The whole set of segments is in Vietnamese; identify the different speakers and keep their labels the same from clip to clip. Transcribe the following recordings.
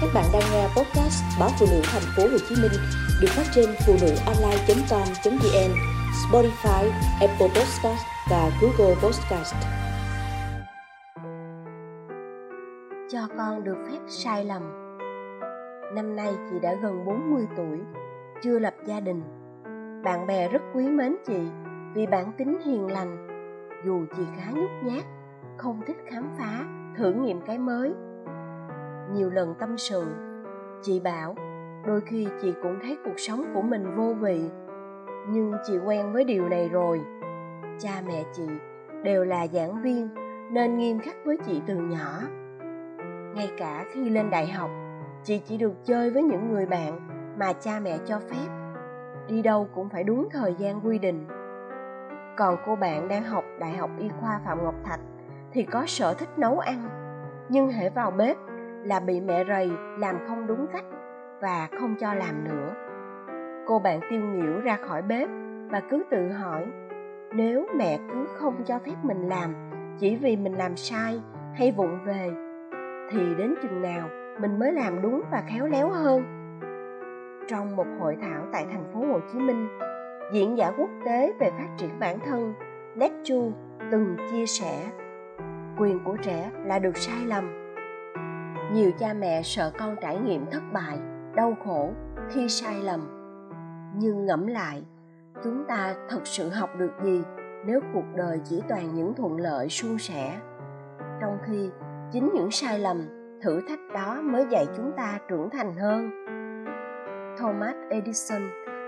Speaker 1: Các bạn đang nghe podcast báo phụ nữ thành phố Hồ Chí Minh được phát trên phụ nữ online.com.vn, Spotify, Apple Podcast và Google Podcast.
Speaker 2: Cho con được phép sai lầm. Năm nay chị đã gần 40 tuổi, chưa lập gia đình. Bạn bè rất quý mến chị vì bản tính hiền lành. Dù chị khá nhút nhát, không thích khám phá, thử nghiệm cái mới nhiều lần tâm sự. Chị bảo, đôi khi chị cũng thấy cuộc sống của mình vô vị, nhưng chị quen với điều này rồi. Cha mẹ chị đều là giảng viên, nên nghiêm khắc với chị từ nhỏ. Ngay cả khi lên đại học, chị chỉ được chơi với những người bạn mà cha mẹ cho phép. Đi đâu cũng phải đúng thời gian quy định. Còn cô bạn đang học đại học y khoa phạm ngọc thạch thì có sở thích nấu ăn, nhưng hễ vào bếp là bị mẹ rầy làm không đúng cách và không cho làm nữa. Cô bạn tiêu nghỉu ra khỏi bếp và cứ tự hỏi, nếu mẹ cứ không cho phép mình làm, chỉ vì mình làm sai hay vụng về, thì đến chừng nào mình mới làm đúng và khéo léo hơn? Trong một hội thảo tại thành phố Hồ Chí Minh, diễn giả quốc tế về phát triển bản thân, Nét Chu từng chia sẻ, quyền của trẻ là được sai lầm nhiều cha mẹ sợ con trải nghiệm thất bại, đau khổ, khi sai lầm. Nhưng ngẫm lại, chúng ta thật sự học được gì nếu cuộc đời chỉ toàn những thuận lợi suôn sẻ? Trong khi chính những sai lầm, thử thách đó mới dạy chúng ta trưởng thành hơn. Thomas edison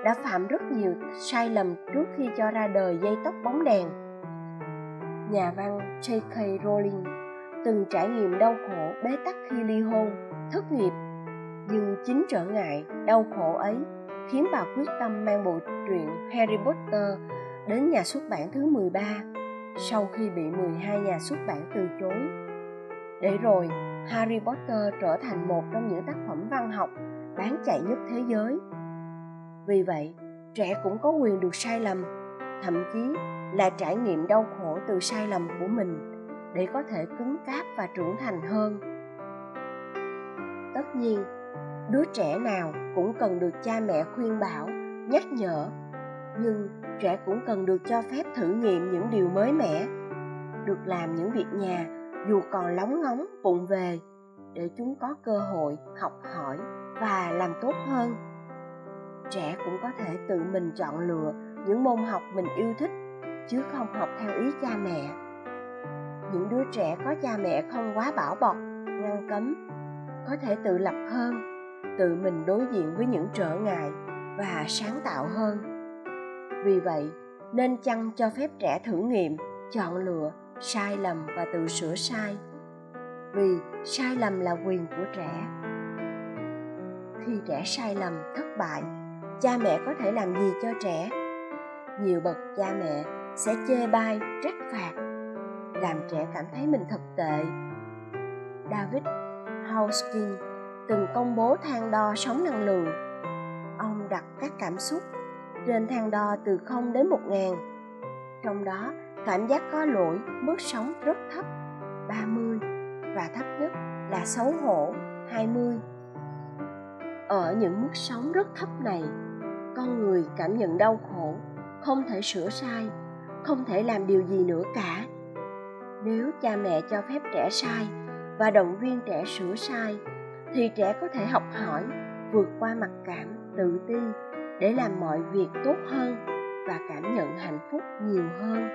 Speaker 2: đã phạm rất nhiều sai lầm trước khi cho ra đời dây tóc bóng đèn. Nhà văn j.k. rowling từng trải nghiệm đau khổ bế tắc khi ly hôn, thất nghiệp. Nhưng chính trở ngại, đau khổ ấy khiến bà quyết tâm mang bộ truyện Harry Potter đến nhà xuất bản thứ 13 sau khi bị 12 nhà xuất bản từ chối. Để rồi, Harry Potter trở thành một trong những tác phẩm văn học bán chạy nhất thế giới. Vì vậy, trẻ cũng có quyền được sai lầm, thậm chí là trải nghiệm đau khổ từ sai lầm của mình để có thể cứng cáp và trưởng thành hơn. Tất nhiên, đứa trẻ nào cũng cần được cha mẹ khuyên bảo, nhắc nhở, nhưng trẻ cũng cần được cho phép thử nghiệm những điều mới mẻ, được làm những việc nhà dù còn lóng ngóng vụng về để chúng có cơ hội học hỏi và làm tốt hơn. Trẻ cũng có thể tự mình chọn lựa những môn học mình yêu thích, chứ không học theo ý cha mẹ những đứa trẻ có cha mẹ không quá bảo bọc, ngăn cấm. Có thể tự lập hơn, tự mình đối diện với những trở ngại và sáng tạo hơn. Vì vậy, nên chăng cho phép trẻ thử nghiệm, chọn lựa sai lầm và tự sửa sai? Vì sai lầm là quyền của trẻ. Khi trẻ sai lầm, thất bại, cha mẹ có thể làm gì cho trẻ? Nhiều bậc cha mẹ sẽ chê bai, trách phạt làm trẻ cảm thấy mình thật tệ. David Hawkins từng công bố thang đo sóng năng lượng. Ông đặt các cảm xúc trên thang đo từ 0 đến 1000. Trong đó, cảm giác có lỗi mức sóng rất thấp 30 và thấp nhất là xấu hổ 20. Ở những mức sóng rất thấp này, con người cảm nhận đau khổ, không thể sửa sai, không thể làm điều gì nữa cả nếu cha mẹ cho phép trẻ sai và động viên trẻ sửa sai, thì trẻ có thể học hỏi, vượt qua mặc cảm, tự ti để làm mọi việc tốt hơn và cảm nhận hạnh phúc nhiều hơn.